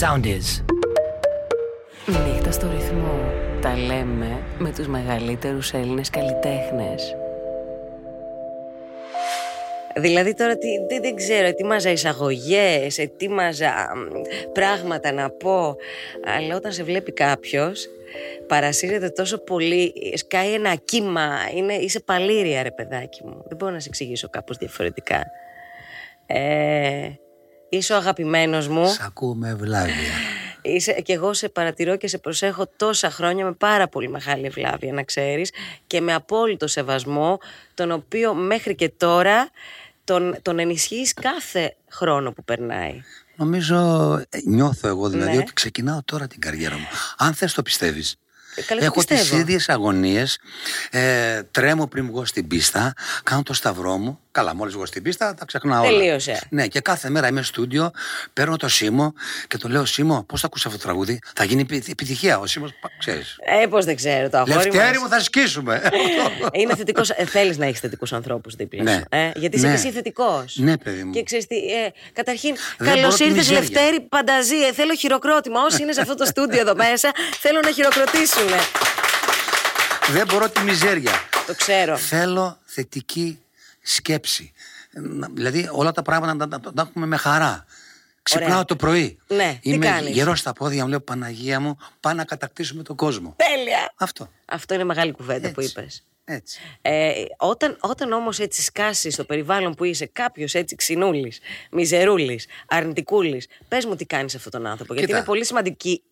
Sound is. Νύχτα στο ρυθμό. Τα λέμε με τους μεγαλύτερους Έλληνες καλλιτέχνες. Δηλαδή τώρα τι, δεν, δεν ξέρω, ετοίμαζα εισαγωγές, ετοίμαζα μ, πράγματα να πω, αλλά όταν σε βλέπει κάποιος παρασύρεται τόσο πολύ, σκάει ένα κύμα, είναι, είσαι παλήρια ρε παιδάκι μου. Δεν μπορώ να σε εξηγήσω κάπως διαφορετικά. Ε, είσαι ο αγαπημένος μου. Σ' ακούω με ευλάβεια. Είσαι, και εγώ σε παρατηρώ και σε προσέχω τόσα χρόνια με πάρα πολύ μεγάλη ευλάβεια να ξέρεις και με απόλυτο σεβασμό τον οποίο μέχρι και τώρα τον, τον ενισχύεις κάθε χρόνο που περνάει. Νομίζω, ε, νιώθω εγώ δηλαδή Ναι. ότι ξεκινάω τώρα την καριέρα μου. Αν θες το πιστεύεις. Ε, καλά, το Έχω τις πιστεύω. ίδιες αγωνίες, ε, τρέμω πριν βγω στην πίστα, κάνω το σταυρό μου. Καλά, μόλις βγω στην πίστα τα ξεχνάω όλα. Τελείωσε. Ναι, και κάθε μέρα είμαι στο στούντιο, παίρνω το Σίμω και του λέω Σίμω, πώς θα ακούσεις αυτό το τραγούδι; Θα γίνει επι- επιτυχία. Ο Σίμος, πα- ξέρεις. Ε, πώς δεν ξέρω το αγόρι Λευτέρη μας. μου θα σκίσουμε. Είναι θετικός. Ε, Θέλεις να έχεις θετικούς ανθρώπους δίπλα Ναι. σου. Ε, γιατί είσαι Ναι. και εσύ θετικός. Ναι, παιδί μου. Και ξέρεις τι. Ε, καταρχήν, Δεν καλώς μπορώ τη ήρθες μιζέρια. Λευτέρη Πανταζή. Ε, θέλω χειροκρότημα. Όσοι είναι σε αυτό το στούντιο εδώ μέσα, θέλω να χειροκροτήσουν. Δεν μπορώ τη μιζέρια. Το ξέρω. Θέλω θετική σκέψη. Να- Δηλαδή όλα τα πράγματα να, να, να τα έχουμε με χαρά. Ξυπνάω Ωραία. το πρωί. Ναι, τι Είμαι κάνεις; γερός στα πόδια μου, λέω Παναγία μου, πάμε να κατακτήσουμε τον κόσμο. Τέλεια. Αυτό. Αυτό είναι μεγάλη κουβέντα που Έτσι. είπες. Έτσι. Ε, όταν όταν όμως έτσι σκάσεις στο περιβάλλον που είσαι κάποιος έτσι ξινούλης, μιζερούλης, αρνητικούλης, πες μου τι κάνεις αυτόν τον άνθρωπο. Γιατί Κοίτα. είναι πολύ σημαντική.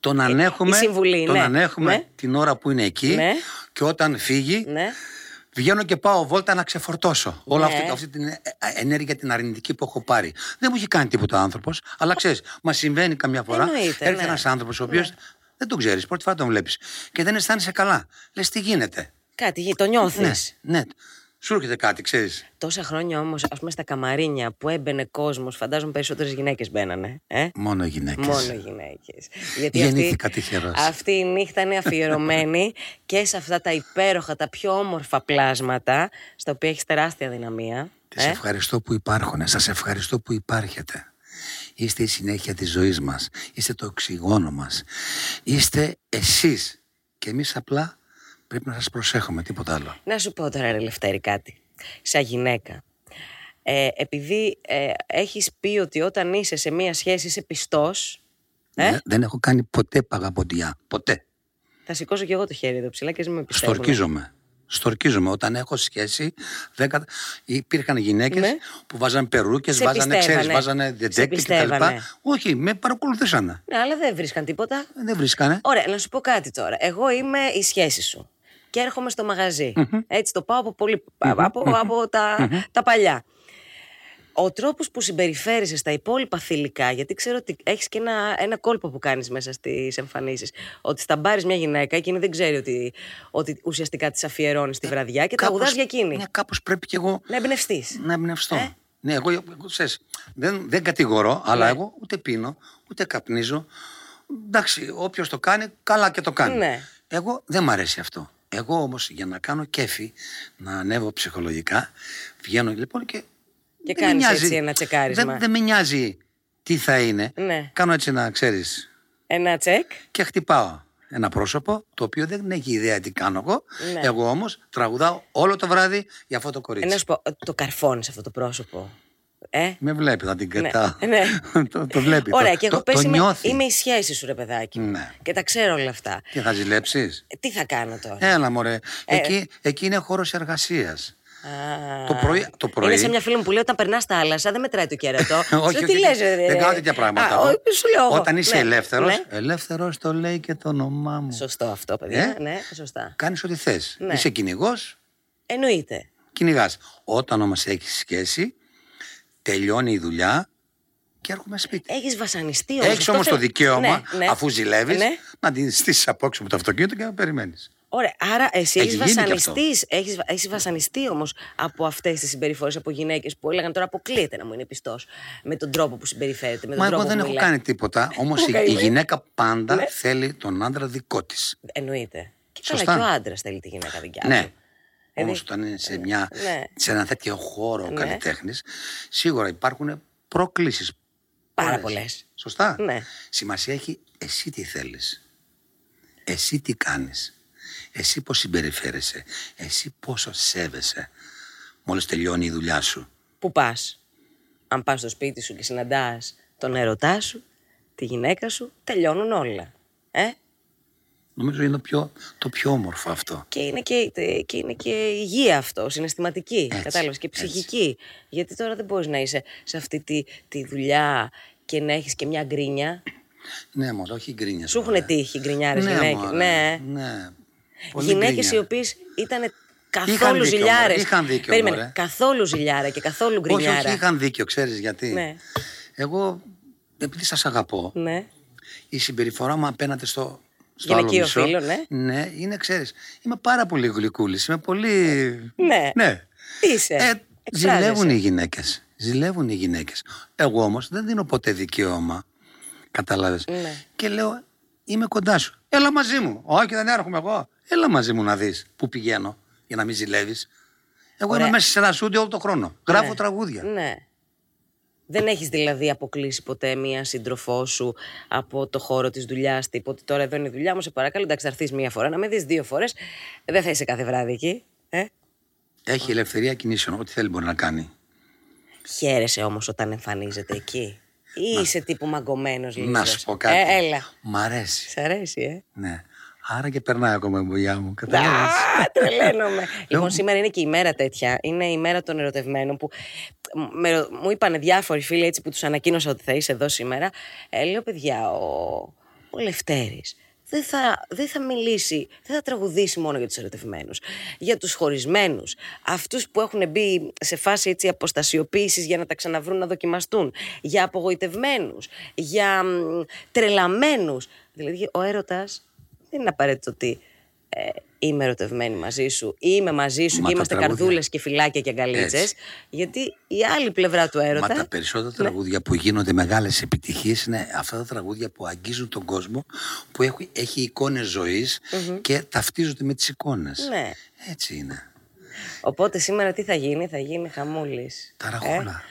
Τον η ανέχουμε, συμβουλή, τον ναι. ανέχουμε Ναι. την ώρα που είναι εκεί Ναι. και όταν φύγει Ναι. Βγαίνω και πάω βόλτα να ξεφορτώσω. Όλη Ναι. αυτή, αυτή την ε, ε, ενέργεια την αρνητική που έχω πάρει. Δεν μου έχει κάνει τίποτα άνθρωπος, αλλά ξέρεις, μας συμβαίνει καμιά φορά. Εννοείται, Έρχεται ναι. ένας άνθρωπος ο οποίος δεν τον ξέρεις, πρώτη φορά τον βλέπεις και δεν αισθάνεσαι καλά. Λες τι γίνεται; Κάτι, γι- το νιώθεις. Ναι, ναι. Σου έρχεται κάτι, ξέρεις. Τόσα χρόνια όμως, ας πούμε, στα καμαρίνια που έμπαινε κόσμος, φαντάζομαι περισσότερες γυναίκες μπαίνανε. Ε; Μόνο γυναίκες. Μόνο γυναίκες. Γιατί Γεννήθηκα αυτή, τυχερός. αυτή η νύχτα είναι αφιερωμένη και σε αυτά τα υπέροχα, τα πιο όμορφα πλάσματα, στα οποία έχεις τεράστια δυναμία. Τη ευχαριστώ που υπάρχουν. Σας ευχαριστώ που υπάρχετε. Είστε η συνέχεια της ζωής μας. Είστε το οξυγόνο μας. Είστε εσείς. Και εμείς απλά πρέπει να σας προσέχουμε, τίποτα άλλο. Να σου πω τώρα, ρε Λευτέρη, κάτι. Σαν γυναίκα. Ε, επειδή ε, έχεις πει ότι όταν είσαι σε μία σχέση είσαι πιστός, ε, Ναι, δεν έχω κάνει ποτέ παγαποντιά. Ποτέ. θα σηκώσω και εγώ το χέρι εδώ ψηλά και μην με πιστεύουν. Στορκίζομαι. Στορκίζομαι. Όταν έχω σχέση, δεν κατα... υπήρχαν γυναίκες Ναι. που βάζανε περούκες, Σε βάζανε, πιστεύανε. ξέρεις, βάζανε Σε διεντέκτη κτλ. πιστεύανε. Όχι, με παρακολουθήσανε. Ναι, αλλά δεν βρίσκαν τίποτα. Δεν βρίσκανε. Ωραία, να σου πω κάτι τώρα. Εγώ είμαι η σχέση σου. Και έρχομαι στο μαγαζι Έτσι το πάω από, πολύ, από, από τα, τα παλιά. Ο τρόπος που συμπεριφέρεσαι στα υπόλοιπα θηλυκά, γιατί ξέρω ότι έχεις και ένα, ένα κόλπο που κάνεις μέσα στις εμφανίσεις. Ότι σταμπάρει μια γυναίκα, εκείνη δεν ξέρει ότι, ότι ουσιαστικά της αφιερώνεις τη βραδιά και τραγουδά για εκείνη. Ναι, κάπως πρέπει κι εγώ Να εμπνευστείς. να εμπνευστώ. Ε; Ναι, εγώ, εγώ ξέρεις, δεν, δεν κατηγορώ, αλλά εγώ ούτε πίνω, ούτε καπνίζω. Εντάξει, όποιος το κάνει, καλά και το κάνει. Ναι. Εγώ δεν μ' αρέσει αυτό. Εγώ όμως για να κάνω κέφι, να ανέβω ψυχολογικά, βγαίνω λοιπόν και. Και δεν με κάνεις νοιάζει- έτσι ένα τσεκάρισμα. Δεν, δεν με νοιάζει τι θα είναι. Ναι. Κάνω έτσι να ξέρεις Ένα τσεκ. και χτυπάω ένα πρόσωπο το οποίο δεν έχει ιδέα τι κάνω εγώ. Ναι. Εγώ όμως τραγουδάω όλο το βράδυ για αυτό το κορίτσι. Ε, να σου πω, το καρφώνεις αυτό το πρόσωπο. Ε, Με βλέπει, θα την Ναι, κρατάω. ναι. το, το βλέπει. Ωραία, το, και εγώ το, πες το είμαι, νιώθεις. είμαι η σχέση σου, ρε παιδάκι. μου. Ναι. Και τα ξέρω όλα αυτά. Και θα ζηλέψεις. Ε, τι θα κάνω τώρα; Έλα, μωρέ. Ε. Εκεί, εκεί είναι χώρος εργασίας. Α, το πρωί- το πρωί- Είναι σε μια φίλη μου που λέει όταν περνάς θάλασσα δεν μετράει το κέρατό. Σου όχι, λέω, όχι, τι λες, ρε, δεν ρε. κάνω τέτοια πράγματα. Α, όχι, σου λέω εγώ. Όταν είσαι Ναι, ελεύθερος, ναι. ελεύθερος το λέει και το όνομά μου. Σωστό αυτό, παιδιά. Ε; Ναι, σωστά. Κάνεις ό,τι θες. Ναι. Είσαι κυνηγός, Εννοείται. κυνηγάς. Όταν όμως έχεις σχέση, τελειώνει η δουλειά και έρχομαι σπίτι. Έχεις βασανιστεί όμως. Έχεις όμως το δικαίωμα, ναι, ναι. αφού ζηλεύεις, Ναι. να την στήσεις από έξω από το αυτοκίνητο και να περιμένεις. Ωραία, άρα εσύ Έχει έχεις γίνει και αυτό. βασανιστείς. Έχεις, έχεις βασανιστεί όμως από αυτές τις συμπεριφορές από γυναίκες που έλεγαν τώρα αποκλείεται να μου είναι πιστός με τον τρόπο που συμπεριφέρεται. Με τον Μα εγώ τρόπο δεν που έχω μιλάει. κάνει τίποτα. Όμως η, η καημένη. γυναίκα πάντα Ναι. θέλει τον άντρα δικό της. Εννοείται. Και Σωστά. καλά, και ο άντρας θέλει τη γυναίκα δικιά του. Ναι. Δηλαδή, Όμω όταν είναι σε, μια, ναι. σε ένα τέτοιο χώρο Ναι. καλλιτέχνης, σίγουρα υπάρχουν προκλήσεις. Πάρα Πολλές. πολλές. Σωστά. Ναι. Σημασία έχει εσύ τι θέλεις. Εσύ τι κάνεις. Εσύ πώς συμπεριφέρεσαι. Εσύ πόσο σέβεσαι. Μόλις τελειώνει η δουλειά σου. Πού πας. Αν πας στο σπίτι σου και συναντάς τον ερωτά σου, τη γυναίκα σου, τελειώνουν όλα. Ε; Νομίζω είναι το πιο, το πιο όμορφο αυτό. Και είναι και, και είναι και υγεία αυτό, συναισθηματική. Έτσι, Κατάλαβες, και έτσι. ψυχική. Γιατί τώρα δεν μπορείς να είσαι σε αυτή τη, τη δουλειά και να έχεις και μια γκρίνια. Ναι, μωρέ, όχι γκρίνια. Σου έχουν τύχει γκρινιάρες ναι, γυναίκες. μωρέ, Ναι. ναι. Πολύ Γυναίκες γκρίνια. οι οποίες ήταν Είχαν καθόλου δίκιο, ζηλιάρες. μωρέ, είχαν δίκιο, Περίμενε. μωρέ. Καθόλου ζηλιάρα και καθόλου Όχι, γκρινιάρα. όχι, είχαν δίκιο, ξέρεις γιατί. Ναι. Εγώ, επειδή σας αγαπώ, Ναι. η συμπεριφορά μου απέναντι στο, στο Γυναικείο άλλο μισό, φίλο, ναι. ναι, είναι, ξέρεις, είμαι πάρα πολύ γλυκούλης, είμαι πολύ... Ναι. ναι. Είσαι. Ε, Εκφράζεσαι. ζηλεύουν οι γυναίκες, ζηλεύουν οι γυναίκες. Εγώ όμως δεν δίνω ποτέ δικαίωμα, κατάλαβες. Ναι. Και λέω, είμαι κοντά σου, έλα μαζί μου. Όχι, δεν έρχομαι εγώ. Έλα μαζί μου να δεις που πηγαίνω, για να μην ζηλεύεις. Εγώ Ωραία. είμαι μέσα σε ένα στούντιο όλο τον χρόνο. Γράφω Ναι. τραγούδια. Ναι. Δεν έχεις δηλαδή αποκλείσει ποτέ μία σύντροφό σου από το χώρο της δουλειάς τύπου ότι τώρα εδώ είναι η δουλειά μου, σε παρακαλώ, εντάξει θα έρθεις μία φορά, να με δεις δύο φορές, δεν θα είσαι κάθε βράδυ εκεί. Ε; Έχει ελευθερία κινήσεων, ό,τι θέλει μπορεί να κάνει. Χαίρεσαι όμως όταν εμφανίζεται εκεί. Ή είσαι τύπου μαγκωμένος λίγο. Να σου πω κάτι. Ε, έλα. Μ' αρέσει. Σ' αρέσει, ε. Ναι. Άρα και περνάει ακόμα η δουλειά μου. Καταλαβαίνεις. Α, τρελαίνομαι. λοιπόν, σήμερα είναι και η μέρα τέτοια. Είναι η μέρα των ερωτευμένων που με ρω- μου είπαν διάφοροι φίλοι έτσι που τους ανακοίνωσα ότι θα είσαι εδώ σήμερα. Ε, λέω, παιδιά, ο, ο Λευτέρης δεν θα, δεν θα μιλήσει, δεν θα τραγουδήσει μόνο για τους ερωτευμένους. Για τους χωρισμένους. Αυτούς που έχουν μπει σε φάση έτσι αποστασιοποίησης για να τα ξαναβρούν να δοκιμαστούν. Για απογοητευμένους. Για μ, τρελαμένους. Δηλαδή, ο έρωτας δεν είναι απαραίτητο ότι ε, είμαι ερωτευμένη μαζί σου ή είμαι μαζί σου Μα και τα είμαστε τραγούδια. καρδούλες και φυλάκια και αγκαλίτσες. Έτσι. Γιατί η άλλη πλευρά του έρωτα. Μα τα περισσότερα τραγούδια που γίνονται μεγάλες επιτυχίες είναι αυτά τα τραγούδια που αγγίζουν τον κόσμο, που έχει, έχει εικόνες ζωής και ταυτίζονται με τις εικόνες. Ναι. Έτσι είναι. Οπότε σήμερα τι θα γίνει, θα γίνει χαμούλης. Ταραχούλα.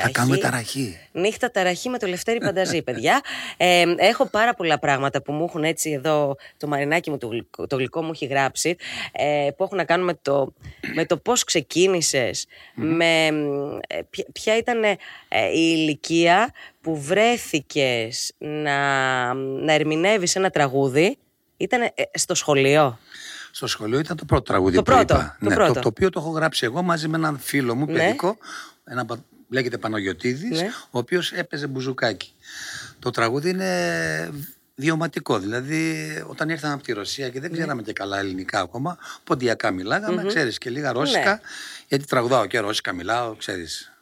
Θα κάνουμε ταραχή. Νύχτα ταραχή με το Λευτέρη Πανταζή, παιδιά. Ε, έχω πάρα πολλά πράγματα που μου έχουν έτσι εδώ, το μαρινάκι μου, το γλυκό, το γλυκό μου έχει γράψει, ε, που έχουν να κάνουν με το, με το πώς ξεκίνησες, με ε, ποια, ποια ήταν ε, η ηλικία που βρέθηκες να, να ερμηνεύεις ένα τραγούδι. Ήταν ε, στο σχολείο. Στο σχολείο ήταν το πρώτο τραγούδι Το που πρώτο, είπα. το ναι, πρώτο. Το, το οποίο το έχω γράψει εγώ μαζί με έναν φίλο μου, Ναι. παιδικό, ένα, πα- λέγεται Παναγιωτίδης, Ναι. ο οποίος έπαιζε μπουζουκάκι. Το τραγούδι είναι βιωματικό, δηλαδή όταν ήρθαμε από τη Ρωσία και δεν Ναι. ξέραμε και καλά ελληνικά ακόμα, ποντιακά μιλάγαμε, ξέρεις, και λίγα ρώσικα, Ναι. γιατί τραγουδάω και ρώσικα μιλάω, ξέρεις,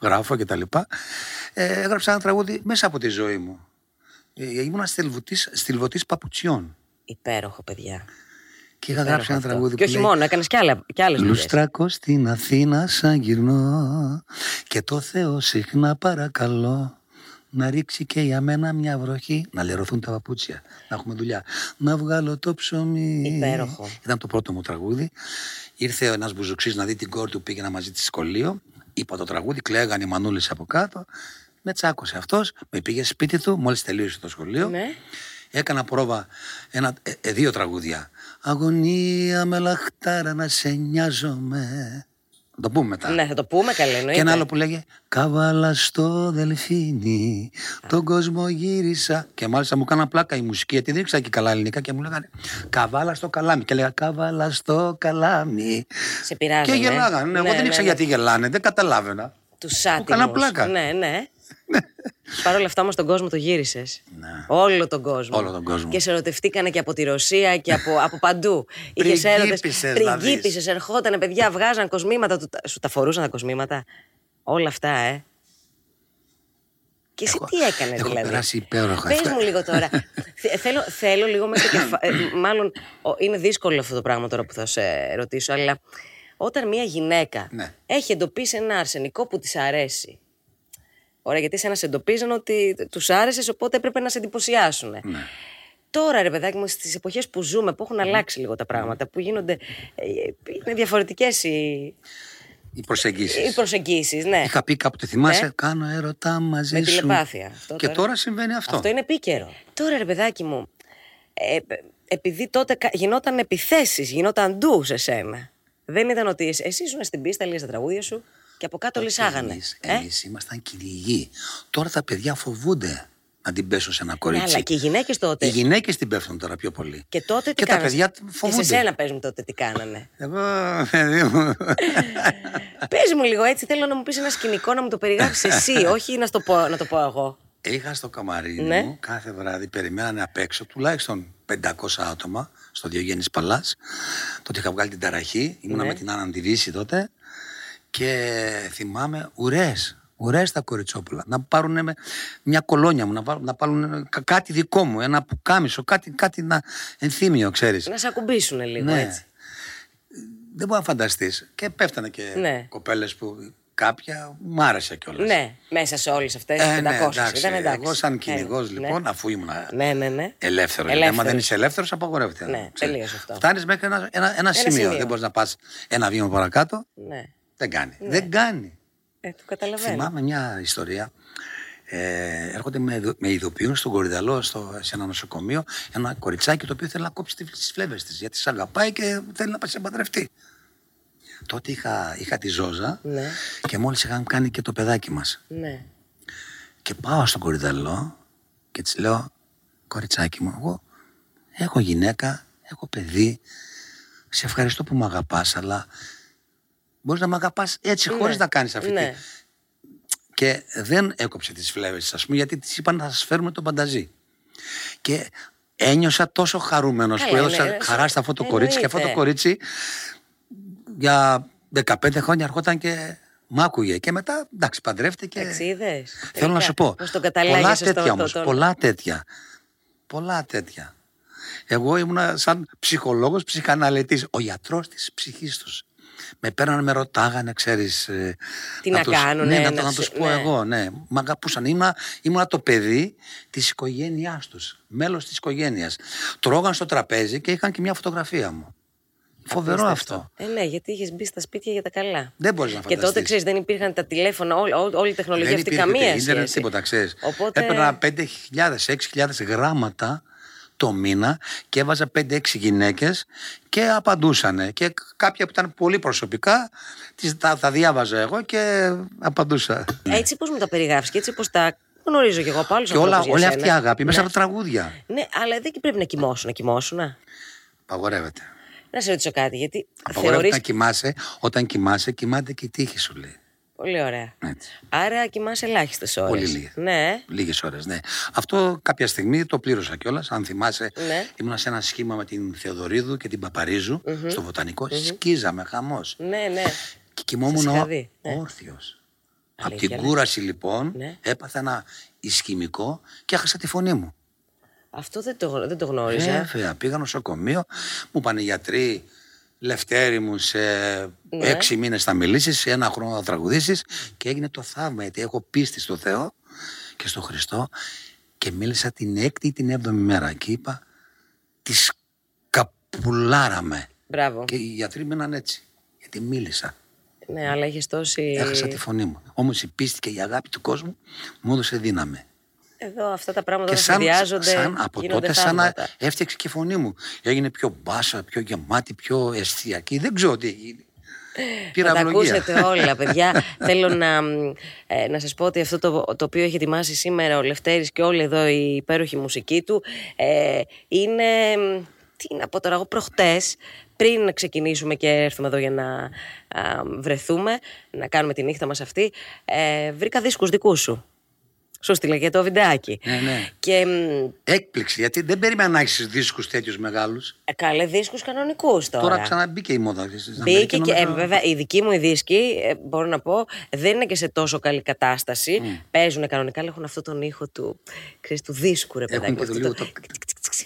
γράφω και τα λοιπά. Ε, έγραψα ένα τραγούδι μέσα από τη ζωή μου. Ε, ήμουνα στυλβωτής, στυλβωτής παπουτσιών. Υπέροχο, παιδιά. Και είχα Υπέροχο γράψει ένα αυτό. τραγούδι Και που όχι λέει, μόνο, έκανες και, άλλα, και άλλες δουλειές. Λουστράκο στην Αθήνα σαν γυρνώ και το Θεό συχνά παρακαλώ να ρίξει και για μένα μια βροχή να λερωθούν τα παπούτσια, να έχουμε δουλειά, να βγάλω το ψωμί. Υπέροχο. Ήταν το πρώτο μου τραγούδι. Ήρθε ένας μπουζουξής να δει την κόρη του, πήγαινα μαζί της σχολείο, είπα το τραγούδι, κλαίγανε οι μανούλες από κάτω, με τσάκωσε αυτός, με πήγε σπίτι του, μόλις τελείωσε το σχολείο. Ναι. Έκανα πρόβα ένα, ε, ε, δύο τραγούδια. Αγωνία με λαχτάρα να σε νοιάζομαι. Να το πούμε μετά. Ναι, θα το πούμε καλέ, εννοείται. Και ένα άλλο που λέγε Καβάλα στο δελφίνι, τον κόσμο γύρισα. Και μάλιστα μου έκανα πλάκα η μουσική, γιατί δεν ήξερα και καλά ελληνικά και μου λέγανε Καβάλα στο καλάμι. Και λέγα Καβάλα στο καλάμι. Σε πειράζει. Και γελάγανε. Εγώ δεν ήξερα γιατί γελάνε, δεν καταλάβαινα. Τους έκανα άτιμους. πλάκα. Ναι, ναι. Παρ' όλα αυτά όμως τον κόσμο το γύρισες. Ναι. Όλο τον κόσμο. Όλο τον κόσμο. Και σε ερωτευτήκανε και από τη Ρωσία και από, από παντού. Είχες έρωτες. Πριγκίπισσες να δεις. Πριγκίπισσες, ερχότανε παιδιά, βγάζαν κοσμήματα. Του, σου τα φορούσαν τα κοσμήματα; Όλα αυτά, ε. Και εσύ Έχω- τι έκανες έχω δηλαδή; περάσει υπέροχα. Πες Αυτό- μου λίγο τώρα. Θε- θέλω, θέλω λίγο μέσα στο κεφάλι. μάλλον ο, είναι δύσκολο αυτό το πράγμα τώρα που θα σε ρωτήσω, αλλά όταν μια γυναίκα Ναι. έχει εντοπίσει ένα αρσενικό που της αρέσει. Ωραία, γιατί σε εντοπίζαν ότι τους άρεσες, οπότε έπρεπε να σε εντυπωσιάσουν. Ναι. Τώρα, ρε παιδάκι μου, στις εποχές που ζούμε, που έχουν αλλάξει λίγο τα πράγματα, που γίνονται. ε, Είναι διαφορετικές οι. οι προσεγγίσεις. Οι προσεγγίσεις, ναι. Είχα πει κάποτε, θυμάσαι, Ναι. κάνω έρωτα μαζί Με σου. τηλεπάθεια. Αυτό Και τώρα. τώρα συμβαίνει αυτό. Αυτό είναι επίκαιρο. Τώρα, ρε παιδάκι μου, ε, επειδή τότε κα- γινόταν επιθέσεις, γινόταν ντου σε σένα. Δεν ήταν ότι εσύ- εσύ ήσουν στην πίστα, λύγε τα τραγούδια σου και από κάτω λυσάγανε. Εμείς, Ε; εμείς ήμασταν κυνηγοί. Τώρα τα παιδιά φοβούνται να την πέσουν σε ένα Ναι, κορίτσι. αλλά και οι γυναίκες τότε. Οι γυναίκες την πέφτουν τώρα πιο πολύ. Και τότε τι Και τα κάνανε; παιδιά Και φοβούνται. σε σένα παίζουν τότε τι κάνανε. Εγώ, παιδί μου. Πες μου λίγο έτσι, θέλω να μου πεις ένα σκηνικό να μου το περιγράψεις εσύ, όχι να, στο πω, να το πω εγώ. Είχα στο καμαρίνι Ναι. μου κάθε βράδυ, περιμένανε απ' έξω τουλάχιστον 500 άτομα στο Διογέννης Παλάς. Τότε είχα βγάλει την ταραχή, ήμουνα Ναι. με την Άννα Αντιδίση τότε και θυμάμαι ουρές, ουρές τα κοριτσόπουλα. Να πάρουν με μια κολόνια μου, να, πάρουν, να πάρουν κα- κάτι δικό μου, ένα πουκάμισο, κάτι, κάτι να ενθύμιο, ξέρεις. Να σε ακουμπήσουν λίγο Ναι. έτσι. Δεν μπορεί να φανταστείς. Και πέφτανε και Ναι. κοπέλες που κάποια μου άρεσε κιόλας. Ναι, μέσα σε όλες αυτές τις Ε, 500 ναι, εντάξει. ήταν εντάξει. Εγώ σαν Ε, κυνηγός ναι. λοιπόν, αφού ήμουν Ναι, ναι, ναι. ελεύθερος. Γιατί Ελεύθερος. άμα δεν είσαι ελεύθερος, απαγορεύεται. Ναι, Ξέρεις. τελείωσε αυτό. Φτάνεις μέχρι ένα, ένα, ένα, σημείο. σημείο. Δεν μπορείς να πας ένα βήμα παρακάτω. Ναι. Δεν κάνει. Δεν κάνει. Ε, το καταλαβαίνω. Θυμάμαι μια ιστορία. Ε, έρχονται με, ειδο- με ειδοποιούν στον Κορυδαλό στο, σε ένα νοσοκομείο ένα κοριτσάκι το οποίο θέλει να κόψει τις φλέβες της γιατί σε αγαπάει και θέλει να πάει σε παντρευτεί. Τότε είχα, είχα τη Ζόζα Ναι. και μόλις είχαν κάνει και το παιδάκι μας. Ναι. Και πάω στον κορυδαλό και της λέω, κοριτσάκι μου, εγώ έχω γυναίκα, έχω παιδί, σε ευχαριστώ που με αγαπάς, αλλά μπορείς να με αγαπάς έτσι χωρίς να κάνεις αυτή Ναι. τη... Και δεν έκοψε τις φλέβες, ας πούμε, γιατί της είπαν να σας φέρουμε τον πανταζή. Και ένιωσα τόσο χαρούμενος που Καλά, έδωσα ναι, χαρά σε αυτό το κορίτσι και αυτό το εννοείται. κορίτσι για 15 χρόνια ερχόταν και μ' άκουγε. Και μετά, εντάξει, παντρεύτηκε. Εντάξει, είδες. Θέλω να σου πω. Πώς τον πολλά καταλάγεσαι τέτοια στο, όμως. το- το- Πολλά τέτοια. Πολλά τέτοια. Εγώ ήμουνα σαν ψυχολόγος, ψυχαναλυτής, ο γιατρός της ψυχής τους. Με παίρνανε, με ρωτάγανε, ξέρεις... ε, Τι να τους- κάνουνε, Ναι, να, να το- να σου- τους πω ναι. εγώ, ναι. Μ' αγαπούσαν. Ήμουνα, ήμουνα το παιδί της οικογένειάς τους. Μέλος της οικογένειας. Τρώγαν στο τραπέζι και είχαν και μια φωτογραφία μου. Φοβερό αυτό. Ε, ναι, γιατί είχες μπει στα σπίτια για τα καλά. Δεν μπορείς να Και τότε φανταστείς. ξέρεις, δεν υπήρχαν τα τηλέφωνα, όλη, όλη, όλη η τεχνολογία Δεν αυτή υπήρχε καμία ούτε ίντερνετ, σχέση. τίποτα, ξέρεις. Οπότε- Έπαιρνα 5.000, 6.000 γράμματα το μήνα και έβαζα 5-6 γυναίκες και απαντούσανε. Και κάποια που ήταν πολύ προσωπικά, τις, τα, τα διάβαζα εγώ και απαντούσα. Έτσι πώς μου τα περιγράφεις και έτσι πώς τα γνωρίζω κι εγώ από άλλου Και όλα, όλη αυτή η αγάπη μέσα από τα τραγούδια. Ναι, αλλά δεν πρέπει να κοιμώσουν, να κοιμώσουν. Απαγορεύεται. Να σε ρωτήσω κάτι, γιατί Απαγορεύεται θεωρείς... να κοιμάσαι. Όταν κοιμάσαι, κοιμάται και η τύχη σου λέει. Πολύ ωραία. Έτσι. Άρα κοιμάσαι ελάχιστες ώρες. Πολύ λίγες. Ναι. Λίγες ώρες, ναι. Αυτό κάποια στιγμή το πλήρωσα κιόλας. Αν θυμάσαι, Ναι. ήμουν σε ένα σχήμα με την Θεοδωρίδου και την παπαριζου στο βοτανικο Σκίζαμε, χαμός. Ναι, ναι. Και κοιμόμουν Σας είχα δει, ναι. όρθιος. Από Αλήθεια, την λες. κούραση λοιπόν Ναι. έπαθα ένα ισχυμικό και έχασα τη φωνή μου. Αυτό δεν το, δεν το γνώριζα. Βέβαια, πήγα νοσοκομείο, μου είπαν οι γιατροί, Λευτέρη μου, σε Ναι. έξι μήνες θα μιλήσεις, σε ένα χρόνο θα τραγουδήσεις. Και έγινε το θαύμα, γιατί έχω πίστη στο Θεό και στο Χριστό. Και μίλησα την έκτη ή την έβδομη μέρα. Και είπα, τη καπουλάραμε. Μπράβο. Και οι γιατροί μείναν έτσι. Γιατί μίλησα. Ναι, αλλά είχε τόση. Έχασα τη φωνή μου. Όμως η πίστη και η αγάπη του κόσμου μου έδωσε δύναμη. Εδώ αυτά τα πράγματα Και όταν σαν, συνδυάζονται. σαν από γίνονται τότε σαν να θαύματα. έφτιαξε και η φωνή μου. Έγινε πιο μπάσα, πιο γεμάτη, πιο αισθιακή. Δεν ξέρω τι έγινε. Πήρα Να τα ευλογία. ακούσετε όλα, παιδιά. Θέλω να, μ, ε, να σας πω ότι αυτό το, το οποίο έχει ετοιμάσει σήμερα ο Λευτέρης και όλη εδώ η υπέροχη μουσική του ε, είναι, μ, τι να πω τώρα, εγώ προχτές πριν ξεκινήσουμε και έρθουμε εδώ για να α, βρεθούμε, να κάνουμε τη νύχτα μας αυτή, ε, βρήκα δίσκους δικούς σου. Σου στείλα και το βιντεάκι. Ναι, ναι. Και μ, Έκπληξη, γιατί δεν περίμενα να έχεις δίσκους τέτοιους μεγάλους. ε, καλέ δίσκους κανονικούς τώρα. Τώρα ξαναμπήκε η μόδα. Στην Μπήκε Αμερική, και ε, νομίζω. βέβαια η δική μου η δίσκη, ε, μπορώ να πω, δεν είναι και σε τόσο καλή κατάσταση. Mm. Παίζουν κανονικά, αλλά έχουν αυτό τον ήχο του, ξέρεις, του δίσκου, ρε Έχουν παιδάκι. και το αυτό λίγο το-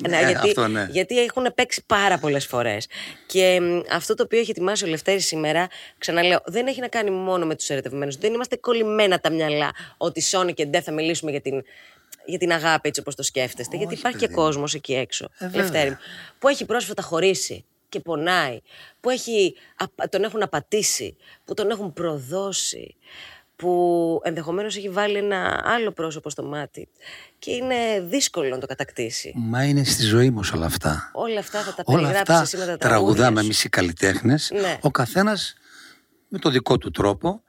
Ναι, Ναι, γιατί, αυτό, ναι. γιατί έχουν παίξει πάρα πολλές φορές. Και μ, αυτό το οποίο έχει ετοιμάσει ο Λευτέρης σήμερα, ξαναλέω, δεν έχει να κάνει μόνο με τους ερωτευμένους. Δεν είμαστε κολλημένα τα μυαλά ότι Sony και Ντε θα μιλήσουμε για την, για την αγάπη έτσι όπως το σκέφτεστε. γιατί Όχι, υπάρχει και παιδί μου. κόσμος εκεί έξω, Ε, βέβαια. Λευτέρη μου, που έχει πρόσφατα χωρίσει. και πονάει, που έχει, α- τον έχουν απατήσει, που τον έχουν προδώσει, που ενδεχομένως έχει βάλει ένα άλλο πρόσωπο στο μάτι και είναι δύσκολο να το κατακτήσει. Μα είναι στη ζωή μας όλα αυτά. Όλα αυτά θα τα Όλα περιγράψεις αυτά εσύ με τα τραγούδια τραγουδάμε σου. εμείς οι καλλιτέχνες, Ναι. ο καθένας με το δικό του τρόπο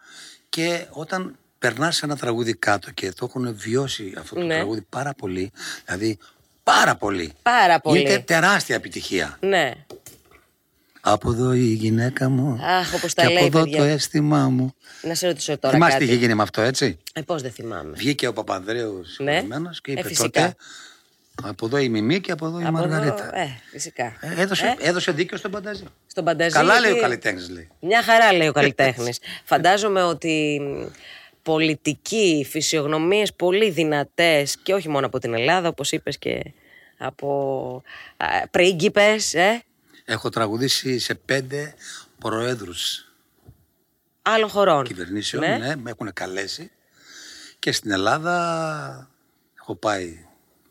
και όταν περνάς ένα τραγούδι κάτω και το έχουν βιώσει αυτό το Ναι. τραγούδι πάρα πολύ, δηλαδή πάρα πολύ, Πάρα πολύ. είναι τεράστια επιτυχία. Ναι. Από εδώ η γυναίκα μου Αχ, όπως τα και λέει, από εδώ παιδιά. το αίσθημά μου. Να σε ρωτήσω τώρα Θυμάστε τι κάτι. είχε γίνει με αυτό έτσι; Ε, πώς δεν θυμάμαι. Βγήκε ο Παπανδρέου Ναι. και Ε, είπε φυσικά. τότε από εδώ η Μιμή και από εδώ η Από εδώ, Μαργαρίτα. ε, φυσικά. Ε, έδωσε, έδωσε δίκιο στον Πανταζή. Στον Πανταζή. Καλά λέει ο γιατί- καλλιτέχνης, λέει. Μια χαρά λέει ο καλλιτέχνης. Φαντάζομαι ότι μ, πολιτικοί, φυσιογνωμίες πολύ δυνατές και όχι μόνο από την Ελλάδα, όπως είπες και από α, πρίγκιπες, ε, Έχω τραγουδήσει σε πέντε προέδρους άλλων χωρών. κυβερνήσεων, Ναι. ναι. με έχουν καλέσει. Και στην Ελλάδα έχω πάει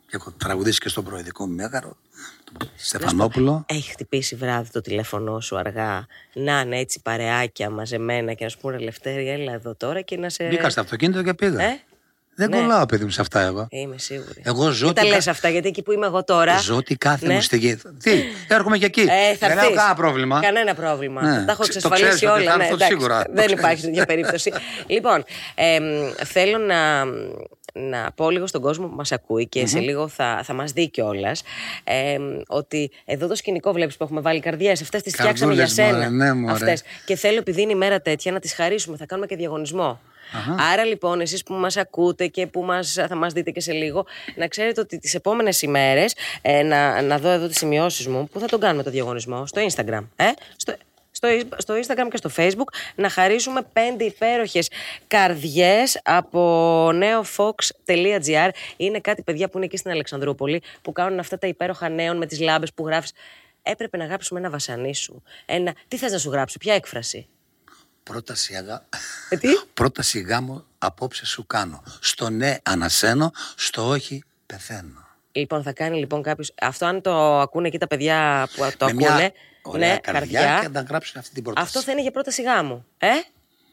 και έχω τραγουδήσει και στον προεδρικό μέγαρο, τον Στεφανόπουλο. Έχει χτυπήσει βράδυ το τηλέφωνο σου αργά, να είναι έτσι παρεάκια μαζεμένα και να σου πούνε Λευτέρη, έλα εδώ τώρα και να σε... Μπήκα στο αυτοκίνητο και πήγα. Ε, Δεν ναι. κολλάω, παιδί μου, σε αυτά εγώ. Είμαι σίγουρη. Εγώ ζω Δεν τα την κα- λες αυτά, γιατί εκεί που είμαι εγώ τώρα... Ζω τη κάθε Ναι. μου στιγμή. Τι, έρχομαι και εκεί. Ε, θα Δεν έχω έρθεις. κανένα πρόβλημα. Κανένα πρόβλημα. Ναι. Τα έχω Το εξασφαλίσει ξέρεις ότι όλα. θα ναι, έρθω εντάξει, σίγουρα. Το Δεν ξέρεις. υπάρχει τέτοια περίπτωση. λοιπόν, εμ, θέλω να, να πω λίγο στον κόσμο που μας ακούει και σε λίγο θα, θα μας δει κιόλας. ότι εδώ το σκηνικό βλέπεις που έχουμε βάλει καρδιές, αυτές τις φτιάξαμε για Καρδούλες, σένα. μωρέ, ναι, μωρέ. αυτές. Και θέλω επειδή είναι η μέρα τέτοια να τις χαρίσουμε. Θα κάνουμε και διαγωνισμό. Άρα λοιπόν εσείς που μας ακούτε και που μας, θα μας δείτε και σε λίγο να ξέρετε ότι τις επόμενες ημέρες ε, να, να δω εδώ τις σημειώσεις μου που θα τον κάνουμε το διαγωνισμό στο Instagram ε; στο, στο, στο Instagram και στο Facebook να χαρίσουμε πέντε υπέροχες καρδιές από neofox.gr είναι κάτι παιδιά που είναι εκεί στην Αλεξανδρούπολη που κάνουν αυτά τα υπέροχα νέων με τις λάμπες που γράφεις. Έπρεπε να γράψουμε ένα βασανί σου ένα... τι θες να σου γράψω, ποια έκφραση Πρόταση, αγα... Ε, τι; Πρόταση γάμο απόψε σου κάνω. Στο ναι ανασένω, στο όχι πεθαίνω. Λοιπόν, θα κάνει λοιπόν κάποιο. Αυτό αν το ακούνε εκεί τα παιδιά που το Με ακούνε. μια ωραία ναι, καρδιά, και να γράψουν αυτή την πρόταση. Αυτό θα είναι για πρόταση γάμου. Ε,